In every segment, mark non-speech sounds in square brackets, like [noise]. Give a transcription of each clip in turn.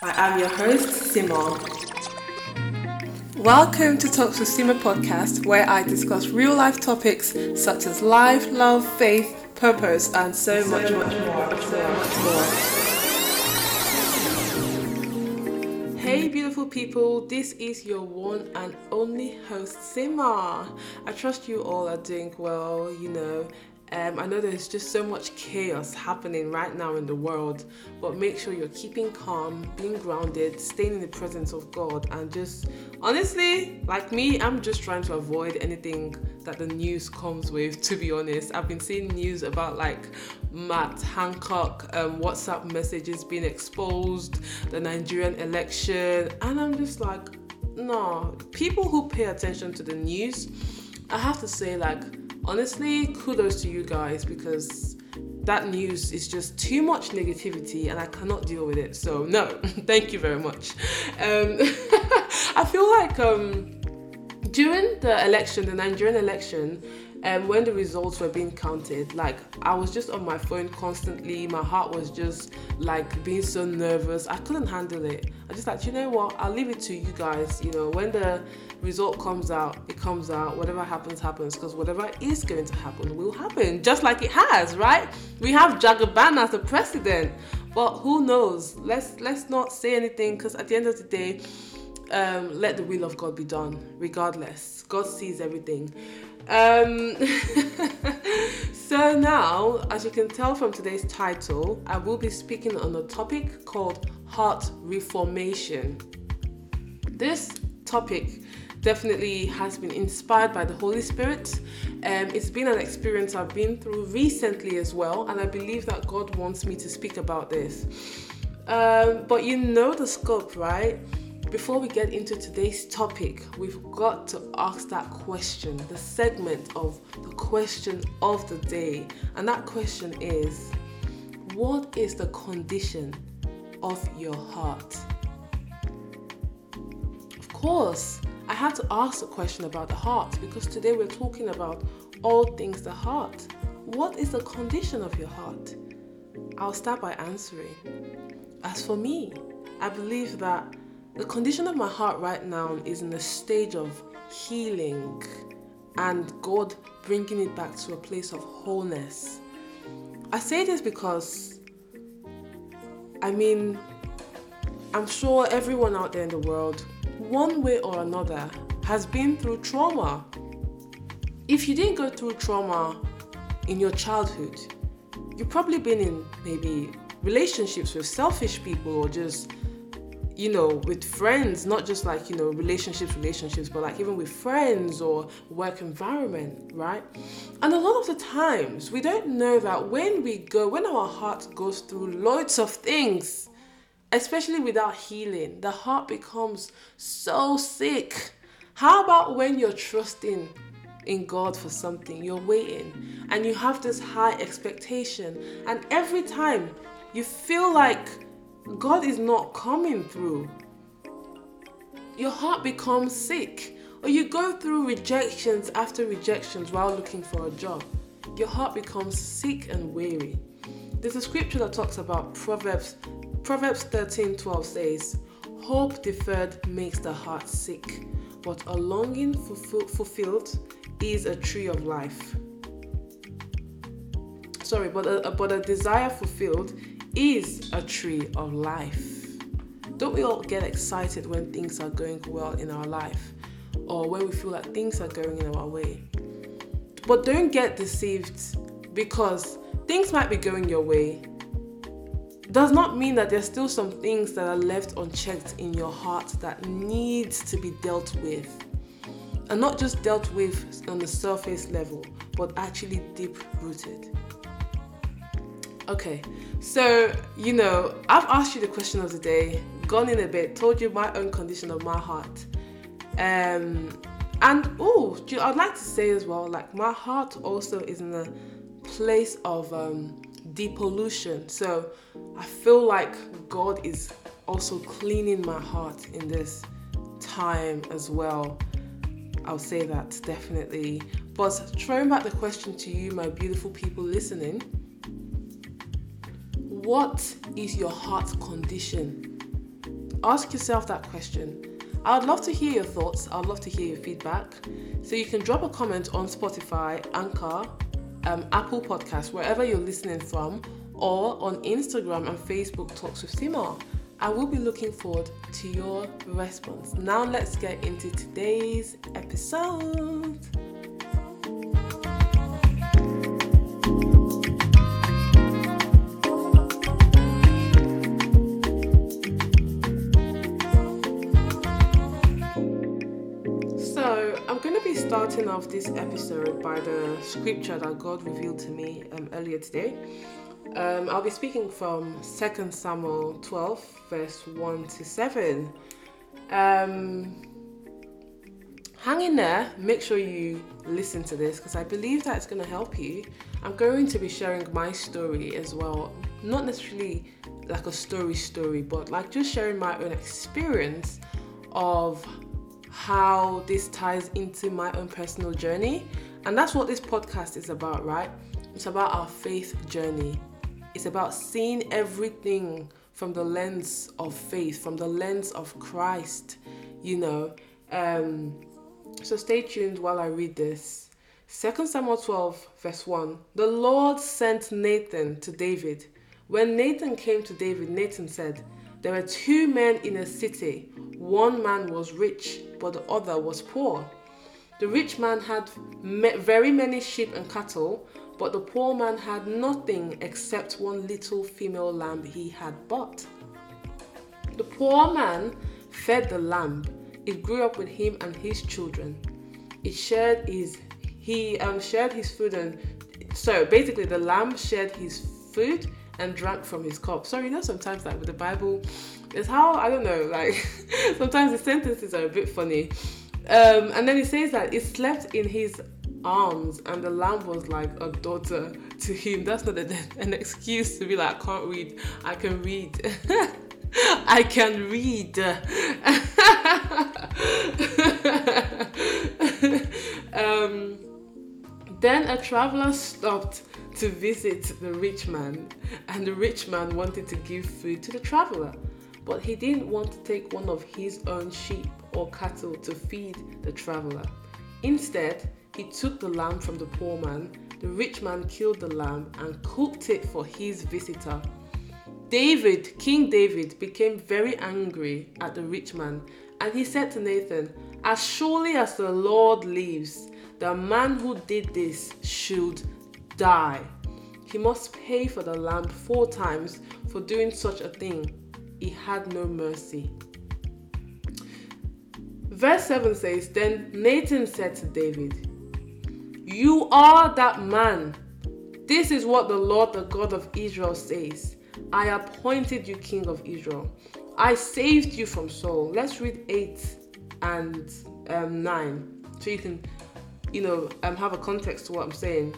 I am your host, Sima. Welcome to Talks with Sima podcast, where I discuss real life topics such as life, love, faith, purpose, and so, so much, much, more. So much more. Hey, beautiful people, this is your one and only host, Sima. I trust you all are doing well, you know, um, I know there's just so much chaos happening right now in the world, but make sure you're keeping calm, being grounded, staying in the presence of God, and just honestly, like me, I'm just trying to avoid anything that the news comes with. To be honest, I've been seeing news about like Matt Hancock um, WhatsApp messages being exposed, the Nigerian election, and I'm just like, no. People who pay attention to the news, I have to say, like honestly, kudos to you guys because that news is just too much negativity and I cannot deal with it. So, no, [laughs] thank you very much. Um, [laughs] I feel like um, during the election, the Nigerian election, um, when the results were being counted, like I was just on my phone constantly. My heart was just like being so nervous. I couldn't handle it. I just like, you know what? I'll leave it to you guys. You know, when the result comes out, it comes out. Whatever happens, happens. Because whatever is going to happen will happen, just like it has, right? We have Jagaban as the president, but who knows? Let's let's not say anything because at the end of the day. Um, let the will of God be done, regardless. God sees everything. Um, [laughs] so now, as you can tell from today's title, I will be speaking on a topic called heart reformation. This topic definitely has been inspired by the Holy Spirit. Um, it's been an experience I've been through recently as well, and I believe that God wants me to speak about this. Um, but you know the scope, right? Before we get into today's topic, we've got to ask that question, the segment of the question of the day. And that question is What is the condition of your heart? Of course, I had to ask a question about the heart because today we're talking about all things the heart. What is the condition of your heart? I'll start by answering. As for me, I believe that the condition of my heart right now is in a stage of healing and God bringing it back to a place of wholeness. I say this because, I mean, I'm sure everyone out there in the world, one way or another, has been through trauma. If you didn't go through trauma in your childhood, you've probably been in maybe relationships with selfish people or just you know, with friends, not just like, you know, relationships, relationships, but like even with friends or work environment, right? And a lot of the times we don't know that when we go, when our heart goes through loads of things, especially without healing, the heart becomes so sick. How about when you're trusting in God for something, you're waiting, and you have this high expectation, and every time you feel like God is not coming through. Your heart becomes sick, or you go through rejections after rejections while looking for a job. Your heart becomes sick and weary. There's a scripture that talks about Proverbs. Proverbs 13:12 says, "Hope deferred makes the heart sick, but a longing fulfilled is a tree of life." Sorry, but a, but a desire fulfilled is a tree of life. Don't we all get excited when things are going well in our life or when we feel like things are going in our way? But don't get deceived because things might be going your way. Does not mean that there's still some things that are left unchecked in your heart that needs to be dealt with. And not just dealt with on the surface level, but actually deep rooted. Okay, so you know, I've asked you the question of the day, gone in a bit, told you my own condition of my heart. Um, and oh, I'd like to say as well, like my heart also is in a place of um, depollution. So I feel like God is also cleaning my heart in this time as well. I'll say that definitely. But throwing back the question to you, my beautiful people listening what is your heart condition? Ask yourself that question. I'd love to hear your thoughts. I'd love to hear your feedback. So you can drop a comment on Spotify, Anchor, um, Apple Podcasts, wherever you're listening from, or on Instagram and Facebook Talks with Sima. I will be looking forward to your response. Now let's get into today's episode. Starting off this episode by the scripture that God revealed to me um, earlier today. Um, I'll be speaking from 2 Samuel 12, verse 1 to 7. Um, hang in there, make sure you listen to this because I believe that it's going to help you. I'm going to be sharing my story as well, not necessarily like a story story, but like just sharing my own experience of how this ties into my own personal journey. And that's what this podcast is about, right? It's about our faith journey. It's about seeing everything from the lens of faith, from the lens of Christ, you know. Um, so stay tuned while I read this. 2 Samuel 12, verse 1 The Lord sent Nathan to David. When Nathan came to David, Nathan said, There were two men in a city. One man was rich but the other was poor. The rich man had very many sheep and cattle, but the poor man had nothing except one little female lamb he had bought. The poor man fed the lamb. It grew up with him and his children. It shared his he um, shared his food and so basically the lamb shared his food and drank from his cup. Sorry, you know sometimes like with the Bible, it's how I don't know. Like [laughs] sometimes the sentences are a bit funny. Um, and then he says that he slept in his arms, and the lamb was like a daughter to him. That's not a, [laughs] an excuse to be like I can't read. I can read. [laughs] I can read. um, then a traveler stopped to visit the rich man, and the rich man wanted to give food to the traveler but he didn't want to take one of his own sheep or cattle to feed the traveler. Instead, he took the lamb from the poor man. The rich man killed the lamb and cooked it for his visitor. David, King David, became very angry at the rich man and he said to Nathan, As surely as the Lord lives, the man who did this should die. He must pay for the lamb four times for doing such a thing he had no mercy. Verse 7 says, Then Nathan said to David, You are that man. This is what the Lord, the God of Israel, says I appointed you king of Israel. I saved you from Saul. Let's read 8 and um, 9 so you can, you know, um, have a context to what I'm saying.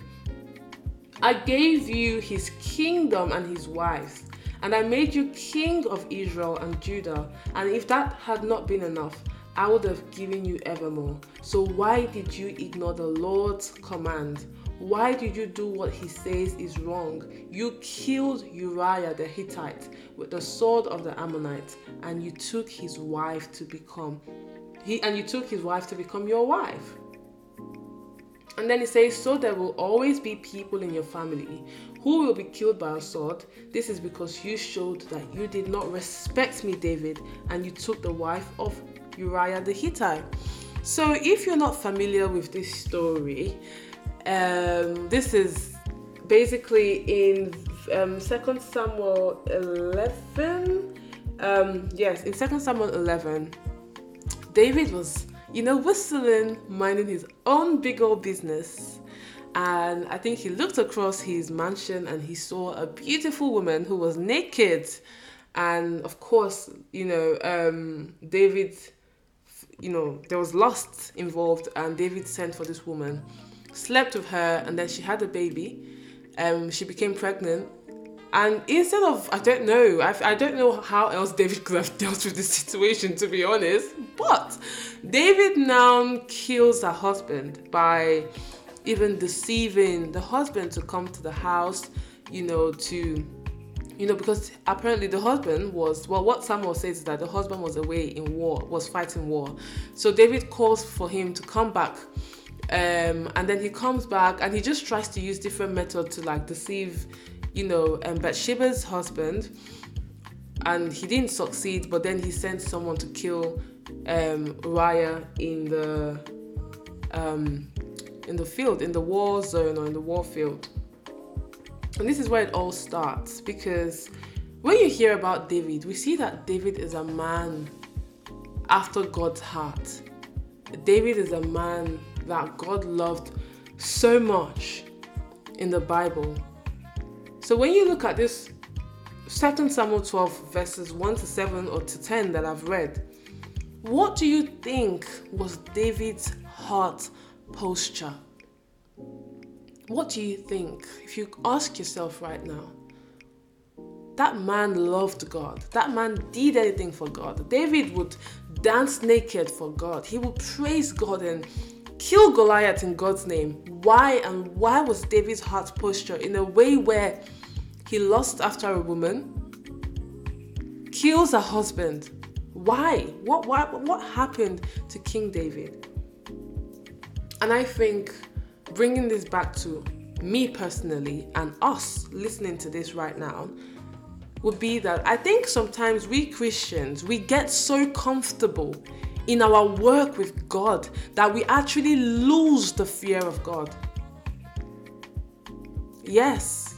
I gave you his kingdom and his wives and I made you king of Israel and Judah. And if that had not been enough, I would have given you evermore. So why did you ignore the Lord's command? Why did you do what he says is wrong? You killed Uriah the Hittite with the sword of the Ammonites, and you took his wife to become he and you took his wife to become your wife. And then he says, So there will always be people in your family who will be killed by a sword. This is because you showed that you did not respect me, David, and you took the wife of Uriah the Hittite. So, if you're not familiar with this story, um, this is basically in um, 2 Samuel 11. Um, yes, in 2 Samuel 11, David was, you know, whistling, minding his own big old business and I think he looked across his mansion and he saw a beautiful woman who was naked. And of course, you know, um, David, you know, there was lust involved, and David sent for this woman, slept with her, and then she had a baby. Um, she became pregnant, and instead of, I don't know, I, I don't know how else David could have [laughs] dealt with this situation, to be honest. But David now kills her husband by even deceiving the husband to come to the house, you know, to you know, because apparently the husband was, well, what Samuel says is that the husband was away in war, was fighting war. So David calls for him to come back. Um, and then he comes back and he just tries to use different methods to like deceive, you know, um, Bathsheba's husband. And he didn't succeed, but then he sent someone to kill um, Uriah in the um, in the field, in the war zone or in the war field. And this is where it all starts because when you hear about David, we see that David is a man after God's heart. David is a man that God loved so much in the Bible. So when you look at this 2 Samuel 12 verses 1 to 7 or to 10 that I've read, what do you think was David's heart posture? What do you think? If you ask yourself right now, that man loved God. That man did anything for God. David would dance naked for God. He would praise God and kill Goliath in God's name. Why and why was David's heart posture in a way where he lost after a woman, kills a husband? Why? What what what happened to King David? And I think bringing this back to me personally and us listening to this right now would be that I think sometimes we Christians we get so comfortable in our work with God that we actually lose the fear of God. Yes.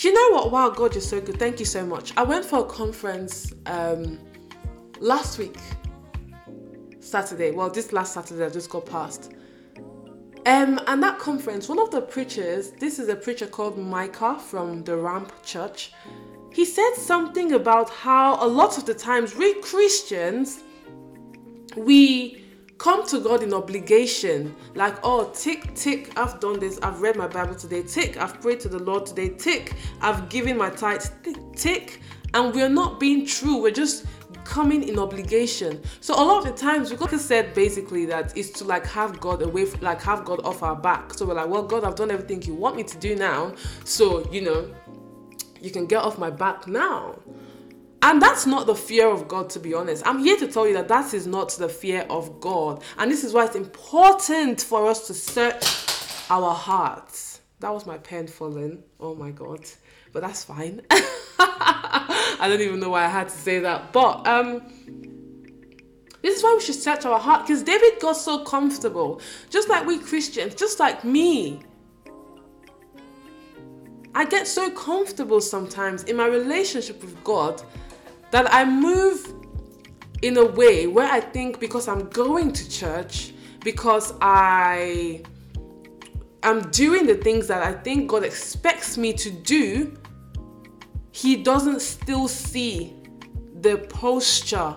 You know what? Wow, God, you're so good. Thank you so much. I went for a conference um, last week, Saturday. Well, this last Saturday I just got past. Um, and that conference, one of the preachers, this is a preacher called Micah from the Ramp Church, he said something about how a lot of the times we Christians, we come to God in obligation, like, oh, tick, tick, I've done this, I've read my Bible today, tick, I've prayed to the Lord today, tick, I've given my tithes, tick, tick, and we're not being true, we're just coming in obligation. So a lot of the times we got said basically that is to like have God away, like have God off our back. So we're like, well, God, I've done everything you want me to do now. So you know, you can get off my back now. And that's not the fear of God, to be honest. I'm here to tell you that that is not the fear of God. And this is why it's important for us to search our hearts. That was my pen falling. Oh my God. But that's fine. [laughs] I don't even know why I had to say that. But um this is why we should search our heart because David got so comfortable, just like we Christians, just like me. I get so comfortable sometimes in my relationship with God that I move in a way where I think because I'm going to church, because I am doing the things that I think God expects me to do, he doesn't still see the posture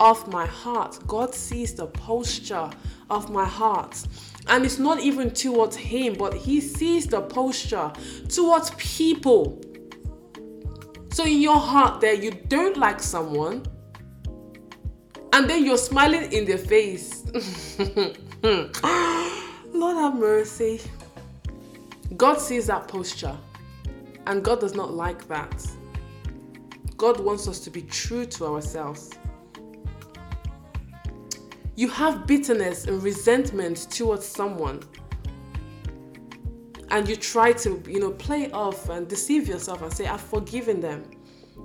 of my heart. God sees the posture of my heart. And it's not even towards Him, but He sees the posture towards people. So in your heart, there you don't like someone, and then you're smiling in their face. [laughs] Lord have mercy. God sees that posture, and God does not like that. God wants us to be true to ourselves. You have bitterness and resentment towards someone, and you try to, you know, play off and deceive yourself and say, I've forgiven them.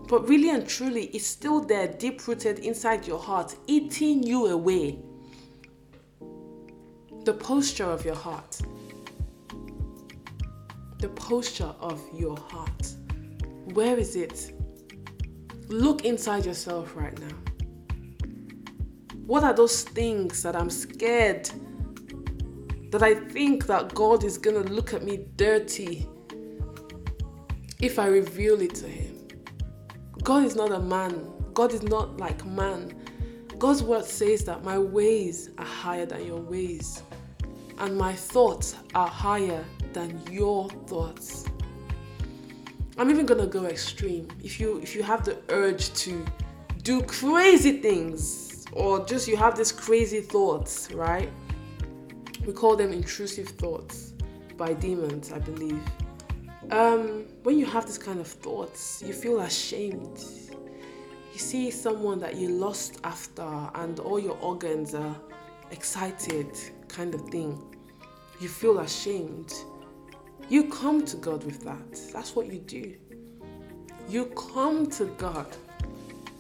But really and truly, it's still there, deep rooted inside your heart, eating you away. The posture of your heart. The posture of your heart. Where is it? Look inside yourself right now. What are those things that I'm scared that I think that God is going to look at me dirty if I reveal it to him? God is not a man. God is not like man. God's word says that my ways are higher than your ways and my thoughts are higher than your thoughts. I'm even gonna go extreme. If you if you have the urge to do crazy things or just you have these crazy thoughts, right? We call them intrusive thoughts by demons, I believe. Um, when you have this kind of thoughts, you feel ashamed. You see someone that you lost after, and all your organs are excited, kind of thing. You feel ashamed. You come to God with that. That's what you do. You come to God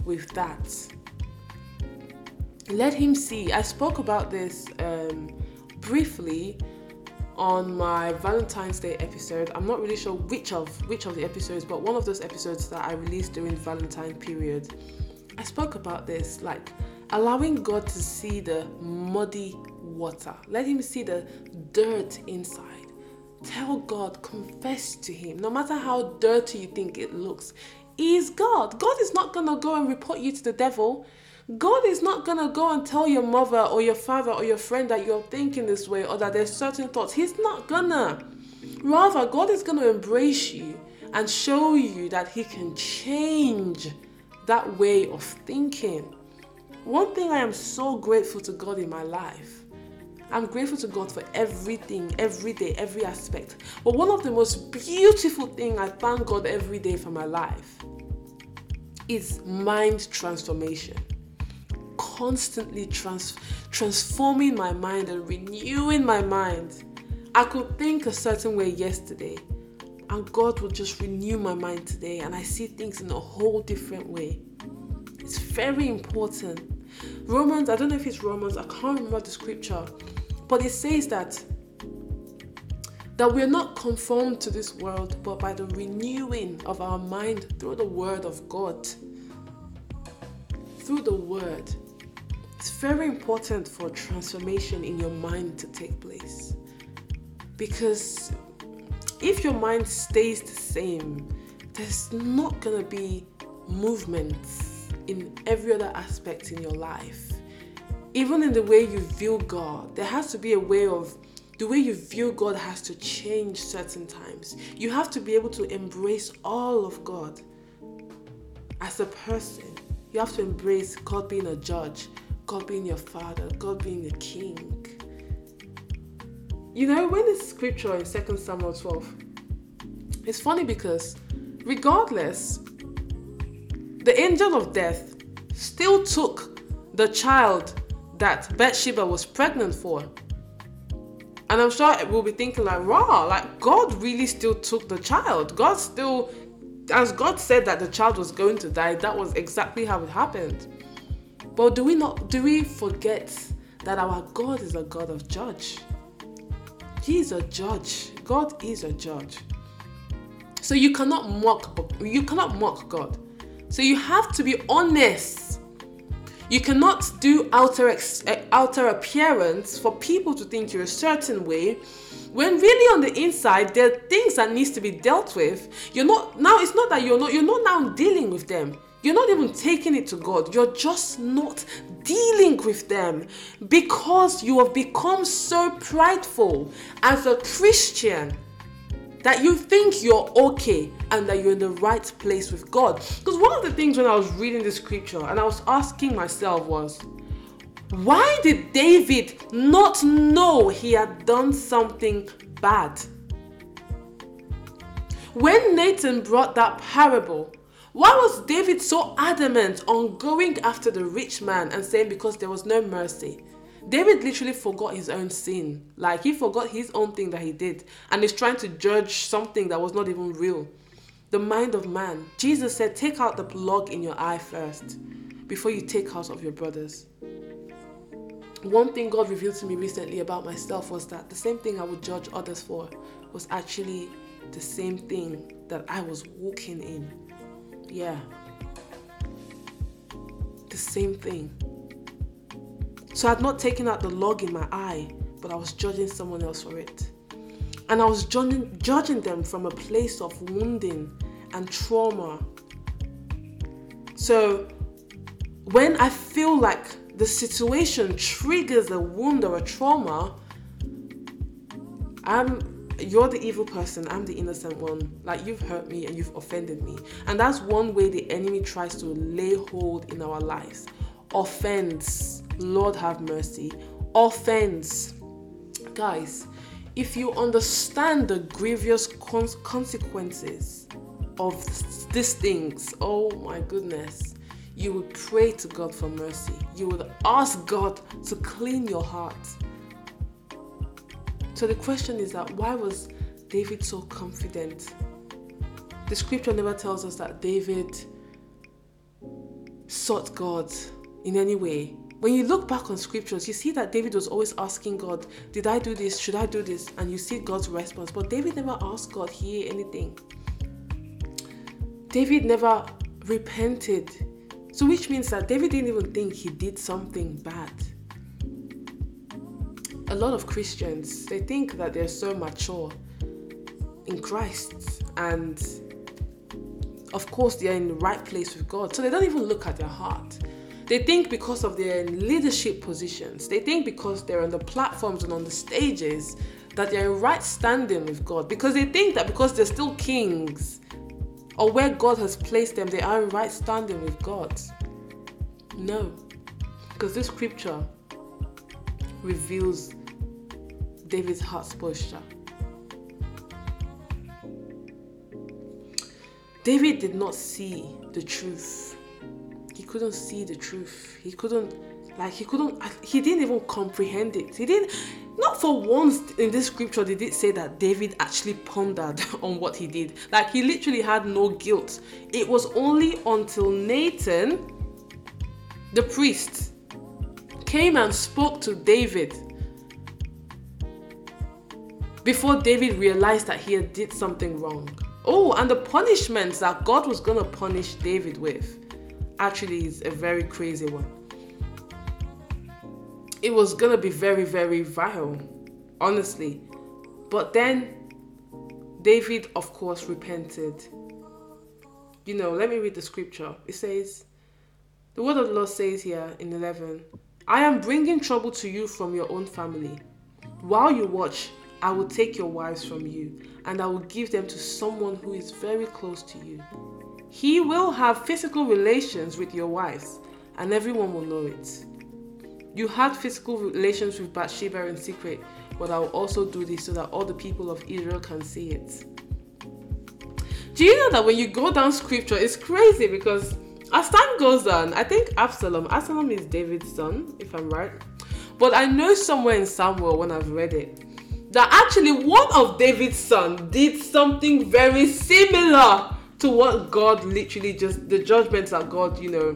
with that. Let Him see. I spoke about this um, briefly on my Valentine's Day episode. I'm not really sure which of which of the episodes, but one of those episodes that I released during Valentine period. I spoke about this, like allowing God to see the muddy water. Let him see the dirt inside. Tell God, confess to him. No matter how dirty you think it looks, is God. God is not going to go and report you to the devil. God is not to go and tell your mother or your father or your friend that you're thinking this way or that there's certain thoughts. He's not gonna. Rather, God is to embrace you and show you that He can change that way of thinking. One thing I am so grateful to God in my life. I'm grateful to God for everything, every day, every aspect. But one of the most beautiful things I thank God every day for my life is mind transformation constantly trans- transforming my mind and renewing my mind. I could think a certain way yesterday, and God will just renew my mind today, and I see things in a whole different way. It's very important. Romans, I don't know if it's Romans, I can't remember the scripture, but it says that that we're not conformed to this world, but by the renewing of our mind through the word of God. Through the word. It's very important for transformation in your mind to take place. Because if your mind stays the same, there's not going to be movement in every other aspect in your life. Even in the way you view God, there has to be a way of the way you view God has to change certain times. You have to be able to embrace all of God as a person. You have to embrace God being a judge. God being your father, God being the king. You know, when the scripture in 2 Samuel 12, it's funny because regardless, the angel of death still took the child that Bathsheba was pregnant for. And I'm sure we'll be thinking like, wow, like God really still took the child. God still, as God said that the child was going to die, that was exactly how it happened. But do we not do we forget that our God is a God of judge? He is a judge. God is a judge. So you cannot mock you cannot mock God. So you have to be honest. You cannot do outer ex, eh, outer appearance for people to think you're a certain way when really on the inside there are things that needs to be dealt with. You're not now it's not that you're not you're not now dealing with them. You're not even taking it to God. You're just not dealing with them because you have become so prideful as a Christian that you think you're okay and that you're in the right place with God. Because one of the things when I was reading the scripture and I was asking myself was, why did David not know he had done something bad? When Nathan brought that parable, why was David so adamant on going after the rich man and saying because there was no mercy? David literally forgot his own sin. Like he forgot his own thing that he did and is trying to judge something that was not even real. The mind of man. Jesus said, Take out the log in your eye first before you take out of your brothers. One thing God revealed to me recently about myself was that the same thing I would judge others for was actually the same thing that I was walking in. Yeah. The same thing. So I'd not taken out the log in my eye, but I was judging someone else for it. And I was judging, judging them from a place of wounding and trauma. So when I feel like the situation triggers a wound or a trauma, I'm you're the evil person, I'm the innocent one. Like you've hurt me and you've offended me. And that's one way the enemy tries to lay hold in our lives. Offense. Lord have mercy. Offense. Guys, if you understand the grievous consequences of these things, oh my goodness, you would pray to God for mercy. You would ask God to clean your heart. So the question is that why was David so confident? The scripture never tells us that David sought God in any way. When you look back on scriptures, you see that David was always asking God, Did I do this? Should I do this? And you see God's response. But David never asked God here anything. David never repented. So, which means that David didn't even think he did something bad. A lot of Christians, they think that they're so mature in Christ and of course they're in the right place with God. So they don't even look at their heart. They think because of their leadership positions, they think because they're on the platforms and on the stages that they're in right standing with God. Because they think that because they're still kings or where God has placed them, they are in right standing with God. No. Because this scripture reveals David's heart's posture. David did not see the truth. He couldn't see the truth. He couldn't, like, he couldn't, he didn't even comprehend it. He didn't, not for once in this scripture did it say that David actually pondered [laughs] on what he did. Like, he literally had no guilt. It was only until Nathan, the priest, came and spoke to David before David realized that he had did something wrong. Oh, and the punishments that God was going to punish David with actually is a very crazy one. It was going to be very, very vile, honestly. But then David, of course, repented. You know, let me read the scripture. It says, The word of the Lord says here in 11, I am bringing trouble to you from your own family. While you watch, I will take your wives from you, and I will give them to someone who is very close to you. He will have physical relations with your wives, and everyone will know it. You had physical relations with Bathsheba in secret, but I will also do this so that all the people of Israel can see it. Do you know that when you go down scripture, it's crazy because as time goes on, I think Absalom, Absalom is David's son, if I'm right. But I know somewhere in Samuel when I've read it, that actually one of David's sons did something very similar to what God literally just the judgments that God, you know,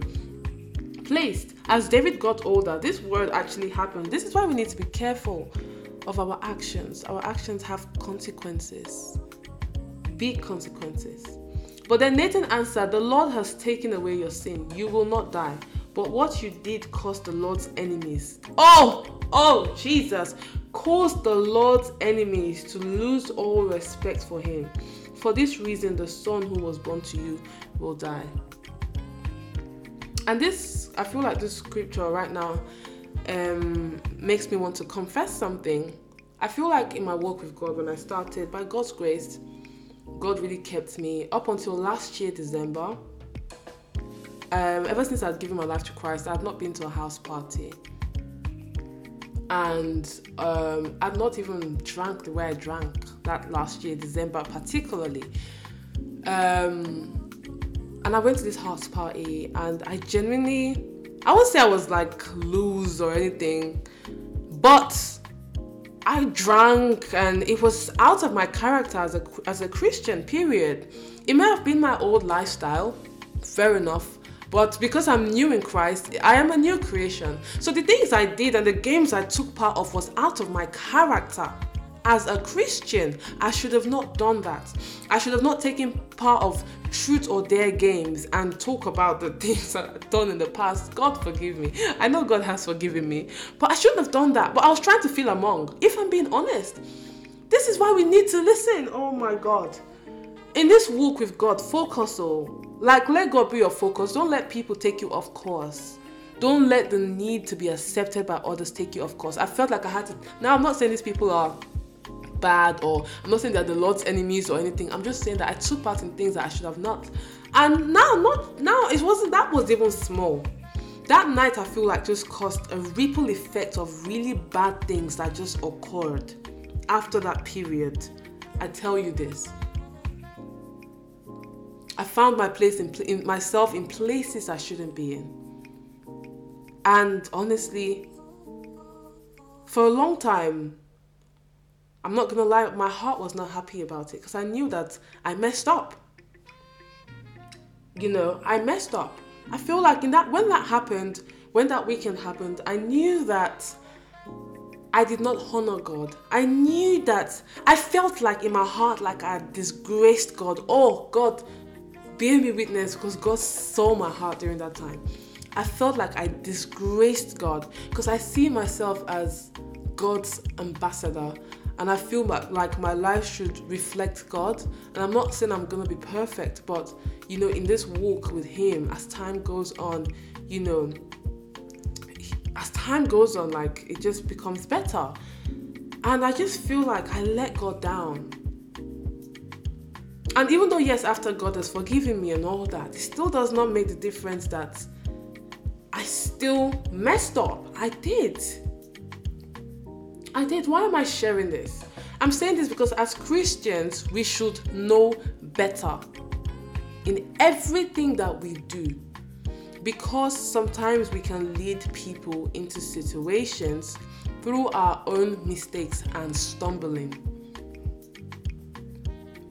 placed. As David got older, this word actually happened. This is why we need to be careful of our actions. Our actions have consequences, big consequences. But then Nathan answered, The Lord has taken away your sin. You will not die. But what you did caused the Lord's enemies. Oh, oh, Jesus caused the Lord's enemies to lose all respect for him. For this reason, the son who was born to you will die. And this, I feel like this scripture right now um, makes me want to confess something. I feel like in my walk with God, when I started, by God's grace, God really kept me up until last year, December. Um, ever since I'd given my life to Christ, I've not been to a house party and um, I'd not even drank the way I drank that last year, December particularly. Um, and I went to this house party, and I genuinely, I would say I was like loose or anything, but I drank, and it was out of my character as a as a Christian. Period. It may have been my old lifestyle, fair enough, but because I'm new in Christ, I am a new creation. So the things I did and the games I took part of was out of my character. As a Christian, I should have not done that. I should have not taken part of truth or dare games and talk about the [laughs] things I've done in the past. God forgive me. I know God has forgiven me, but I shouldn't have done that. But I was trying to feel among, if I'm being honest. This is why we need to listen. Oh my God. In this walk with God, focus oh like, let God be your focus. Don't let people take you off course. Don't let the need to be accepted by others take you off course. I felt like I had to. Now, I'm not saying these people are bad or I'm not saying they're the Lord's enemies or anything. I'm just saying that I took part in things that I should have not. And now, not now, it wasn't that was even small. That night, I feel like just caused a ripple effect of really bad things that just occurred after that period, I tell you this. I found my place in, in myself in places I shouldn't be in. And honestly, for a long time, I'm not gonna lie, my heart was not happy about it because I knew that I messed up. You know, I messed up. I feel like in that when that happened, when that weekend happened, I knew that I did not honor God. I knew that I felt like in my heart like I disgraced God. Oh God, bear me witness because God saw my heart during that time. I felt like I disgraced God because I see myself as God's ambassador and I feel like my life should reflect God. And I'm not saying I'm gonna be perfect, but you know, in this walk with Him, as time goes on, you know, as time goes on, like it just becomes better. And I just feel like I let God down. And even though, yes, after God has forgiven me and all that, it still does not make the difference that I still messed up. I did. I did. Why am I sharing this? I'm saying this because as Christians, we should know better in everything that we do. Because sometimes we can lead people into situations through our own mistakes and stumbling.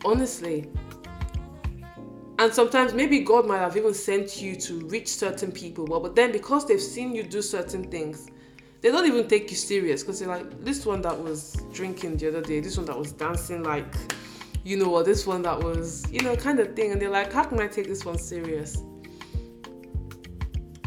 Honestly. And sometimes maybe God might have even sent you to reach certain people, Well, but then because they've seen you do certain things, they don't even take you serious because they're like this one that was drinking the other day, this one that was dancing like, you know, what this one that was, you know, kind of thing, and they're like, how can I take this one serious?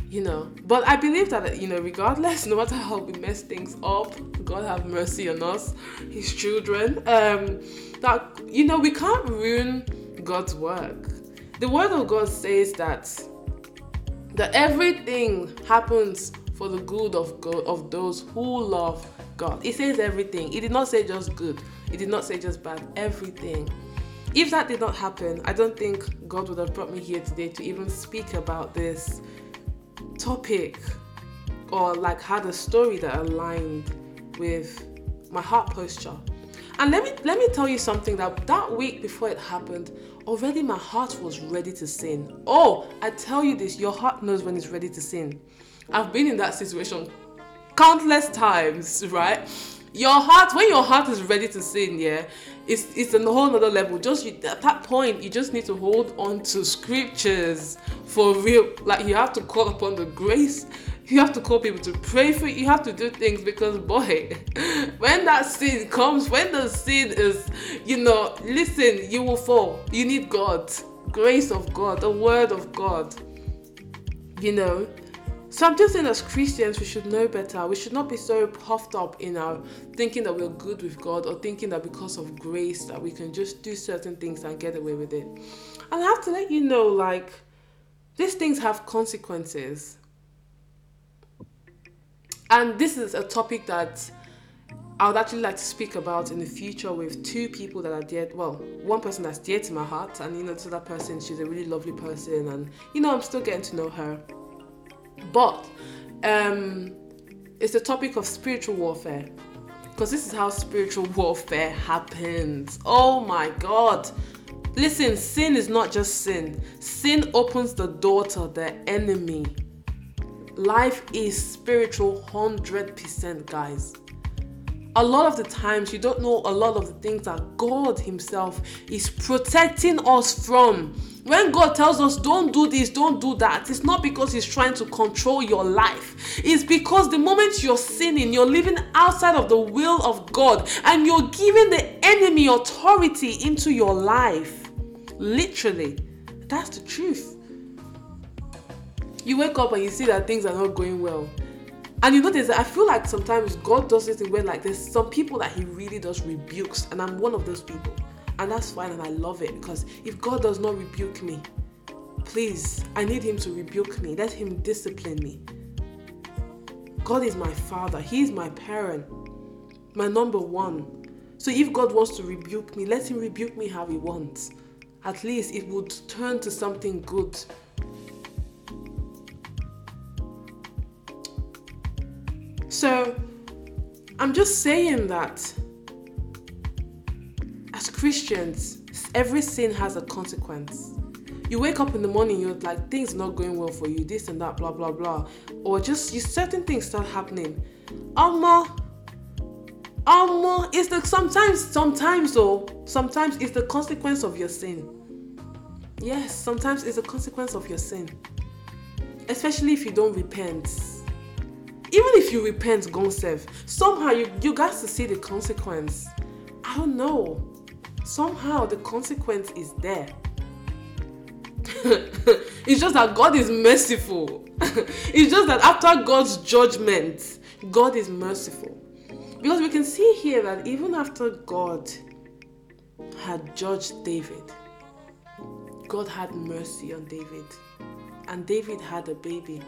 You know, but I believe that you know, regardless, [laughs] no matter how we mess things up, God have mercy on us, His children. Um, that you know, we can't ruin God's work. The Word of God says that that everything happens for the good of God of those who love God. It says everything. It did not say just good. It did not say just bad. Everything. If that did not happen, I don't think God would have brought me here today to even speak about this topic or like had a story that aligned with my heart posture. And let me let me tell you something that that week before it happened, already my heart was ready to sin. Oh, I tell you this, your heart knows when it's ready to sin. I've been in that situation countless times, right? Your heart, when your heart is ready to sin, yeah, it's it's a whole other level. Just you, at that point, you just need to hold on to scriptures for real. Like you have to call upon the grace. You have to call people to pray for you. You have to do things because, boy, [laughs] when that sin comes, when the sin is, you know, listen, you will fall. You need God, grace of God, the word of God. You know, so I'm just saying, as Christians, we should know better. We should not be so puffed up in our thinking that we're good with God or thinking that because of grace that we can just do certain things and get away with it. And I have to let you know, like, these things have consequences. And this is a topic that I would actually like to speak about in the future with two people that are dear. Well, one person that's dear to my heart, and you know, to that person, she's a really lovely person, and you know, I'm still getting to know her. But um, it's the topic of spiritual warfare because this is how spiritual [laughs] warfare happens. Oh my God. Listen, sin is not just sin, sin opens the door to the enemy. Life is spiritual 100%, guys. A lot of the times, you don't know a lot of the things that God Himself is protecting us from when God tells us, don't do this, don't do that, it's not because He's trying to control your life. It's because the moment you're sinning, you're living outside of the will of God and you're giving the enemy authority into your life. Literally. That's the truth. You wake up and you see that things are not going well. And you notice that I feel like sometimes God does it in way like there's some people that He really does rebukes, and I'm one of those people. And that's fine, and I love it because if God does not rebuke me, please, I need Him to rebuke me. Let Him discipline me. God is my father, He is my parent, my number one. So if God wants to rebuke me, let Him rebuke me how He wants. At least it would turn to something good. So I'm just saying that as Christians, every sin has a consequence. You wake up in the morning, you're like, things not going well for you, this and that, blah, blah, blah. Or just you certain things start happening. Um, um, it's the sometimes, sometimes though, sometimes it's the consequence of your sin. Yes, sometimes it's a consequence of your sin. Especially if you don't repent. Even if you repent, go serve. Somehow you, you got to see the consequence. I don't know. Somehow the consequence is there. [laughs] it's just that God is merciful. [laughs] it's just that after God's judgment, God is merciful. Because we can see here that even after God had judged David, God had mercy on David. And David had a baby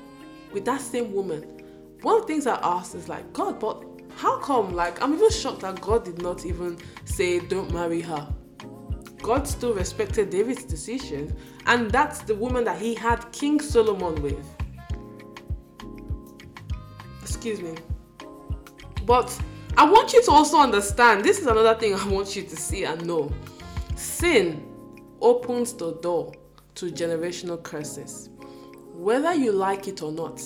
with that same woman. One of the things I asked is like, God, but how come? Like, I'm even shocked that God did not even say, don't marry her. God still respected David's decision, and that's the woman that he had King Solomon with. Excuse me. But I want you to also understand this is another thing [laughs] I want you to see and know. Sin opens the door to generational curses. Whether you like it or not,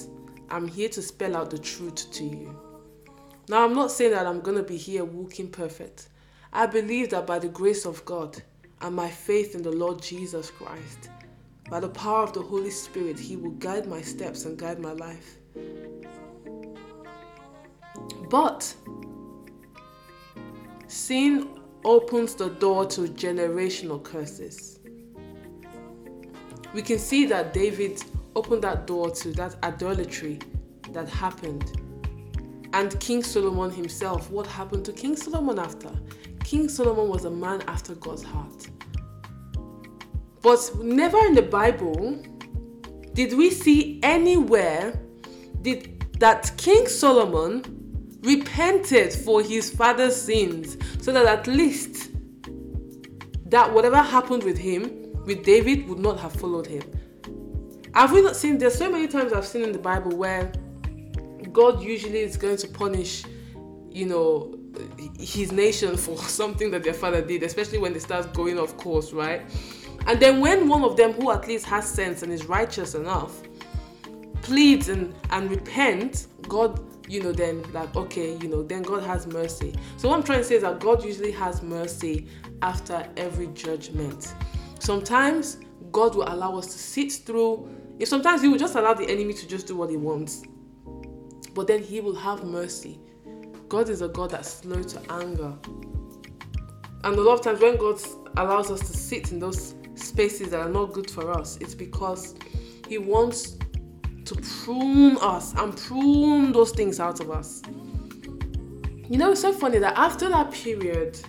I'm here to spell out the truth to you. Now, I'm not saying that I'm going to be here walking perfect. I believe that by the grace of God and my faith in the Lord Jesus Christ, by the power of the Holy Spirit, He will guide my steps and guide my life. But sin opens the door to generational curses. We can see that David opened that door to that idolatry that happened. And King Solomon himself, what happened to King Solomon after? King Solomon was a man after God's heart. But never in the Bible did we see anywhere did that King Solomon repented for his father's sins so that at least that whatever happened with him with David would not have followed him. Have we not seen there's so many times I've seen in the Bible where God usually is going to punish, you know, his nation [laughs] for something that their father did, especially when they start going off course, right? And then when one of them who at least has sense and is righteous enough pleads and, and repent, God you know, then like, okay, you know, then God has mercy. So what I'm trying to say is that God usually has mercy after every judgment. Sometimes God will allow us to sit through, if sometimes He will just allow the enemy to just do what He wants, but then He will have mercy. God is a God that's slow to anger. And a lot of times when God allows us to sit in those spaces that are not good for us, it's because He wants to prune us and prune those things out of us. You know, it's so funny that after that period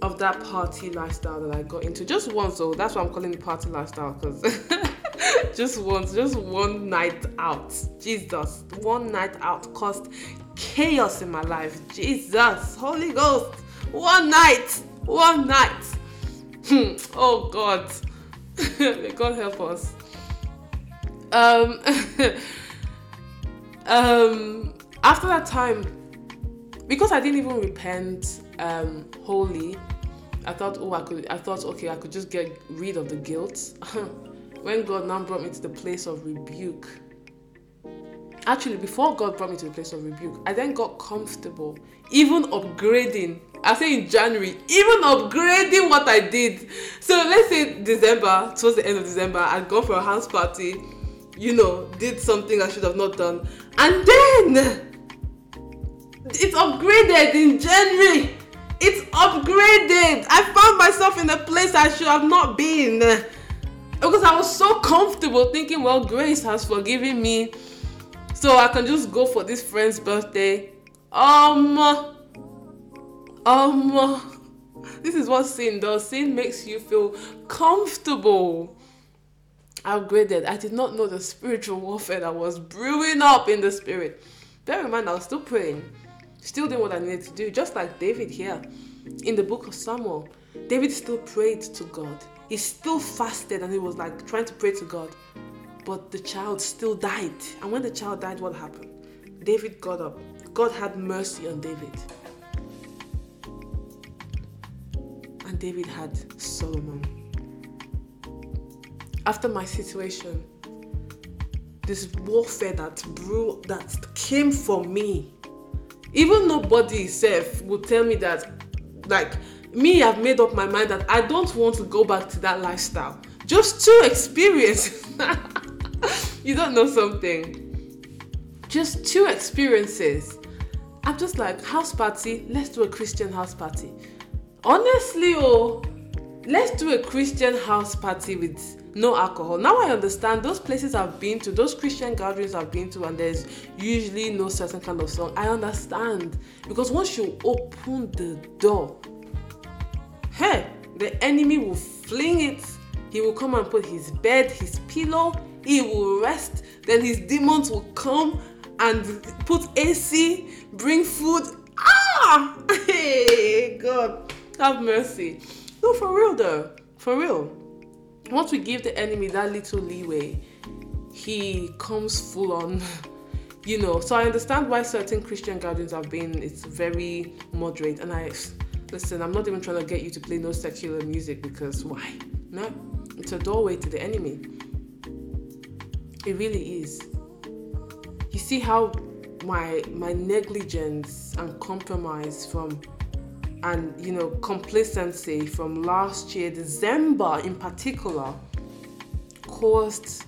of that party lifestyle that I got into, just once, though, that's why I'm calling it party lifestyle because [laughs] [laughs] just once, just one night out. Jesus, one night out caused chaos in my life. Jesus, Holy Ghost, one night, one night. oh God, [laughs] may God help us um, [laughs] um, after that time, because I didn't even repent um, wholly, I thought, oh, I could. I thought, okay, I could just get rid of the guilt. When God now brought me to the place of rebuke, actually, before God brought me to the place of rebuke, I then got comfortable, even upgrading. I say in January, even upgrading what I did. So let's say December, towards the end of December, I'd gone for a house party you know, did something I should have not done. And then it's upgraded in January. It's upgraded. I found myself in a place I should have not been. Because I was so comfortable thinking, well, grace has forgiven me. So I can just go for this friend's birthday. Um, um, this is what sin does. Sin makes you feel comfortable upgraded. I did not know the spiritual warfare that was brewing up in the spirit. Bear in mind, I was still praying, still doing what I needed to do, just like David here in the book of Samuel. David still prayed to God. He still fasted and he was like trying to pray to God. But the child still died. And when the child died, what happened? David got up. God had mercy on David. And David had Solomon. After my situation, this warfare that brew that came for me. Even nobody self would tell me that like me I've made up my mind that I don't want to go back to that lifestyle. Just two experiences. [laughs] you don't know something. Just two experiences. I'm just like house party, let's do a Christian house party. Honestly, oh, let's do a Christian house party with no alcohol. Now I understand those places I've been to, those Christian gatherings I've been to, and there's usually no certain kind of song. I understand because once you open the door, hey, the enemy will fling it. He will come and put his bed, his pillow, he will rest. Then his demons will come and put AC, bring food. Ah! [laughs] Hey, God, have mercy. No, for real though. For real once we give the enemy that little leeway, he comes full on. [laughs] You know, so I understand why certain Christian gatherings have been it's very moderate. And I listen, I'm not even trying to get you to play no secular music because why? No, it's a doorway to the enemy. It really is. You see how my my negligence and compromise from and you know complacency from last year december in particular caused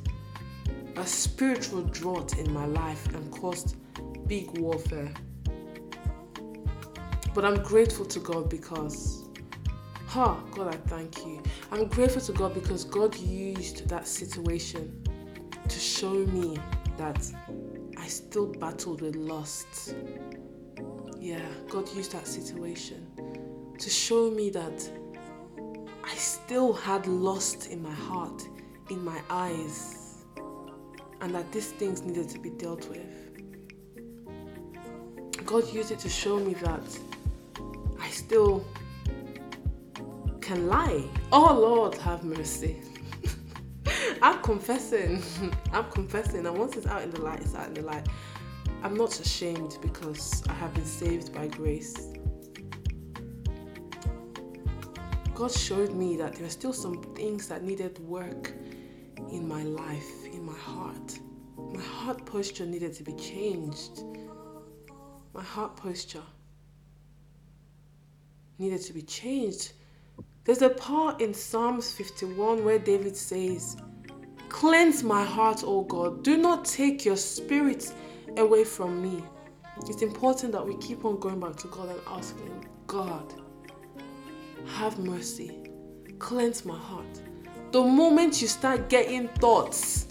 a spiritual drought in my life and caused big warfare but i'm grateful to god because ha oh, god i thank you i'm grateful to god because god used that situation to show me that i still battled with lust yeah, God used that situation to show me that I still had lust in my heart, in my eyes, and that these things needed to be dealt with. God used it to show me that I still can lie. Oh Lord, have mercy. [laughs] I'm confessing. [laughs] I'm confessing. And once it's out in the light, it's out in the light. I'm not ashamed because I have been saved by grace. God showed me that there are still some things that needed work in my life, in my heart. My heart posture needed to be changed. My heart posture needed to be changed. There's a part in Psalms 51 where David says, Cleanse my heart, O God. Do not take your spirit away from me. It's important that we keep on going back to God and asking, God, have mercy, cleanse my heart. The moment you start getting thoughts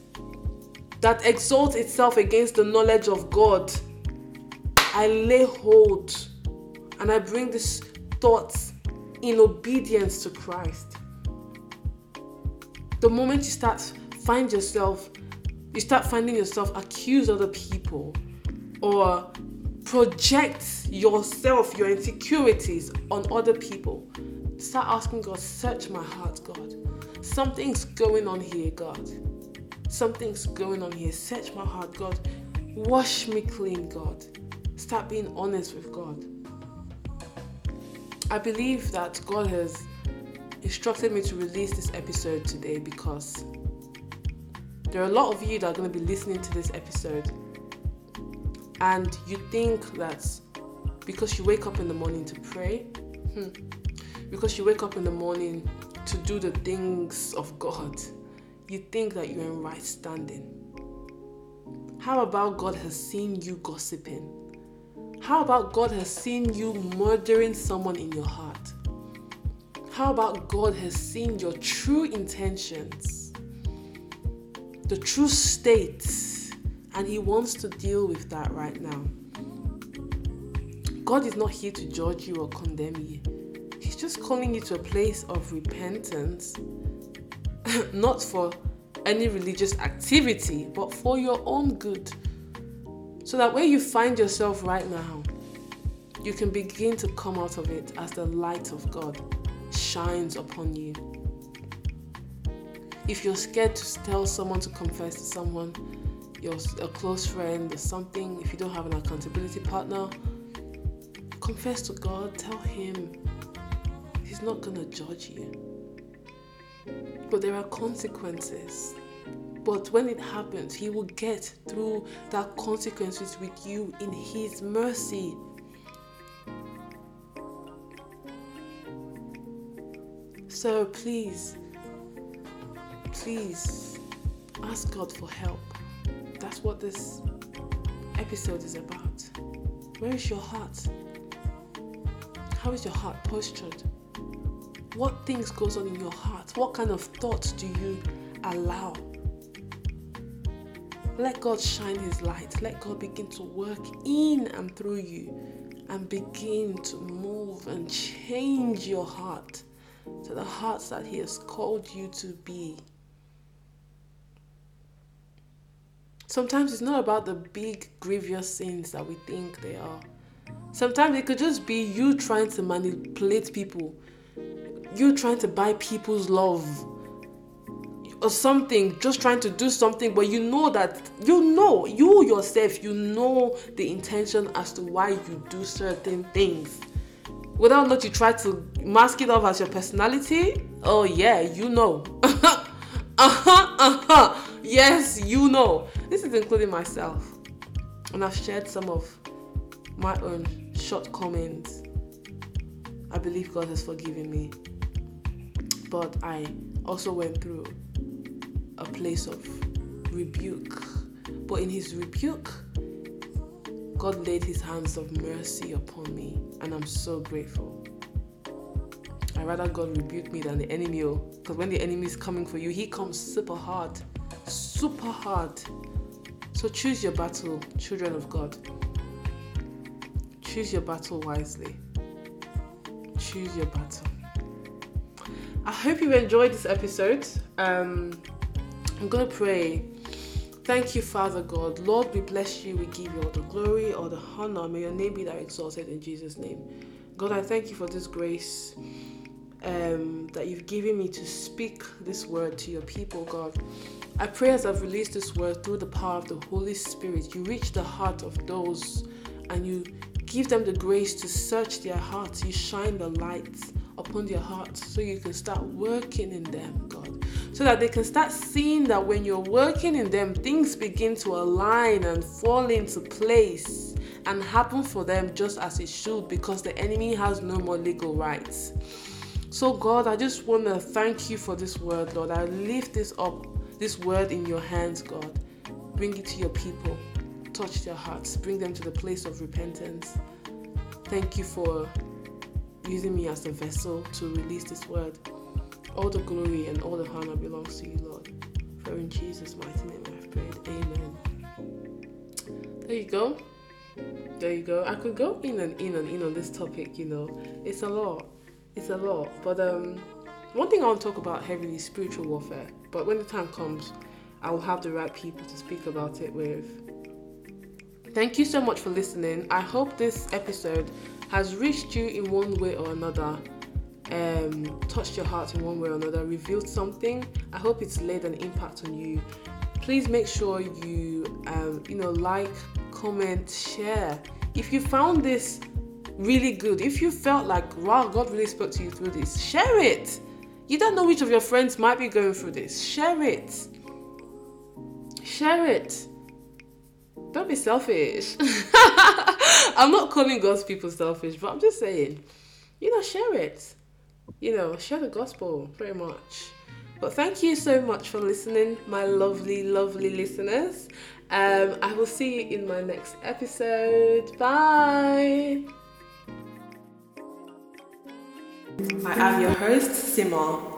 that exalt itself against the knowledge of God, I lay hold and I bring these thoughts in obedience to Christ. The moment you start find yourself you start finding yourself accuse other people or project yourself, your insecurities on other people. Start asking God, search my heart, God. Something's going on here, God. Something's going on here. Search my heart, God. Wash me clean, God. Start being honest with God. I believe that God has instructed me to release this episode today because there are a lot of you that are going to be listening to this episode, and you think that because you wake up in the morning to pray, hmm, because you wake up in the morning to do the things of God, you think that you're in right standing. How about God has seen you gossiping? How about God has seen you murdering someone in your heart? How about God has seen your true intentions? the true state, and He wants to deal with that right now. God is not here to judge you or condemn you. He's just calling you to a place of repentance, [laughs] not for any religious activity, but for your own good. So that where you find yourself right now, you can begin to come out of it as the light of God shines upon you if you're scared to tell someone to confess to someone, you're a close friend or something, if you don't have an accountability partner, confess to God, tell Him. He's not going to judge you. But there are consequences. But when it happens, He will get through that consequences with you in His mercy. So please, please ask God for help. That's what this episode is about. Where is your heart? How is your heart postured? What things goes on in your heart? What kind of thoughts do you allow? Let God shine his light. Let God begin to work in and through you and begin to move and change your heart to the hearts that he has called you to be. Sometimes it's not about the big, grievous sins that we think they are. Sometimes it could just be you trying to manipulate people, you trying to buy people's love, or something, just trying to do something, but you know that you know, you yourself, you know the intention as to why you do certain things. Whether or not you try to mask it off as your personality, oh yeah, you know. [laughs] uh huh, uh huh. Yes, you know. This is including myself. And I've shared some of my own shortcomings. I believe God has forgiven me. But I also went through a place of rebuke. But in his rebuke, God laid his hands of mercy upon me, and I'm so grateful. I rather God rebuke me than the enemy, because oh. when the enemy is coming for you, he comes super hard, super hard. So choose your battle, children of God. Choose your battle wisely. Choose your battle. I hope you enjoyed this episode. Um, I'm going to pray. Thank you, Father God. Lord, we bless you. We give you all the glory, all the honor. May your name be that exalted in Jesus' name. God, I thank you for this grace um, that you've given me to speak this word to your people, God. I pray as I've released this word through the power of the Holy Spirit, you reach the heart of those and you give them the grace to search their hearts. You shine the light upon their hearts so you can start working in them, God. So that they can start seeing that when you're working in them, things begin to align and fall into place and happen for them just as it should because the enemy has no more legal rights. So, God, I just want to thank you for this word, Lord. I lift this up, this word in your hands, God. Bring it to your people touch their hearts, bring them to the place of repentance. Thank you for using me as a vessel to release this word. All the glory and all the honor belongs to you, Lord. For in Jesus' mighty name I've prayed. Amen. There you go. There you go. I could go in and in and in on this topic, you know. It's a lot. It's a lot. But um one thing I want to talk about heavily is spiritual warfare. But when the time comes, I will have the right people to speak about it with. Thank you so much for listening. I hope this episode has reached you in one way or another, um, touched your heart in one way or another, revealed something. I hope it's laid an impact on you. Please make sure you, um, you know, like, comment, share. If you found this really good, if you felt like, wow, God really spoke to you through this, share it. You don't know which of your friends might be going through this. Share it. Share it. Don't be selfish. [laughs] I'm not calling God's people selfish, but I'm just saying, you know, share it. You know, share the gospel very much. But thank you so much for listening, my lovely, lovely listeners. Um, I will see you in my next episode. Bye. I am your host, Sima.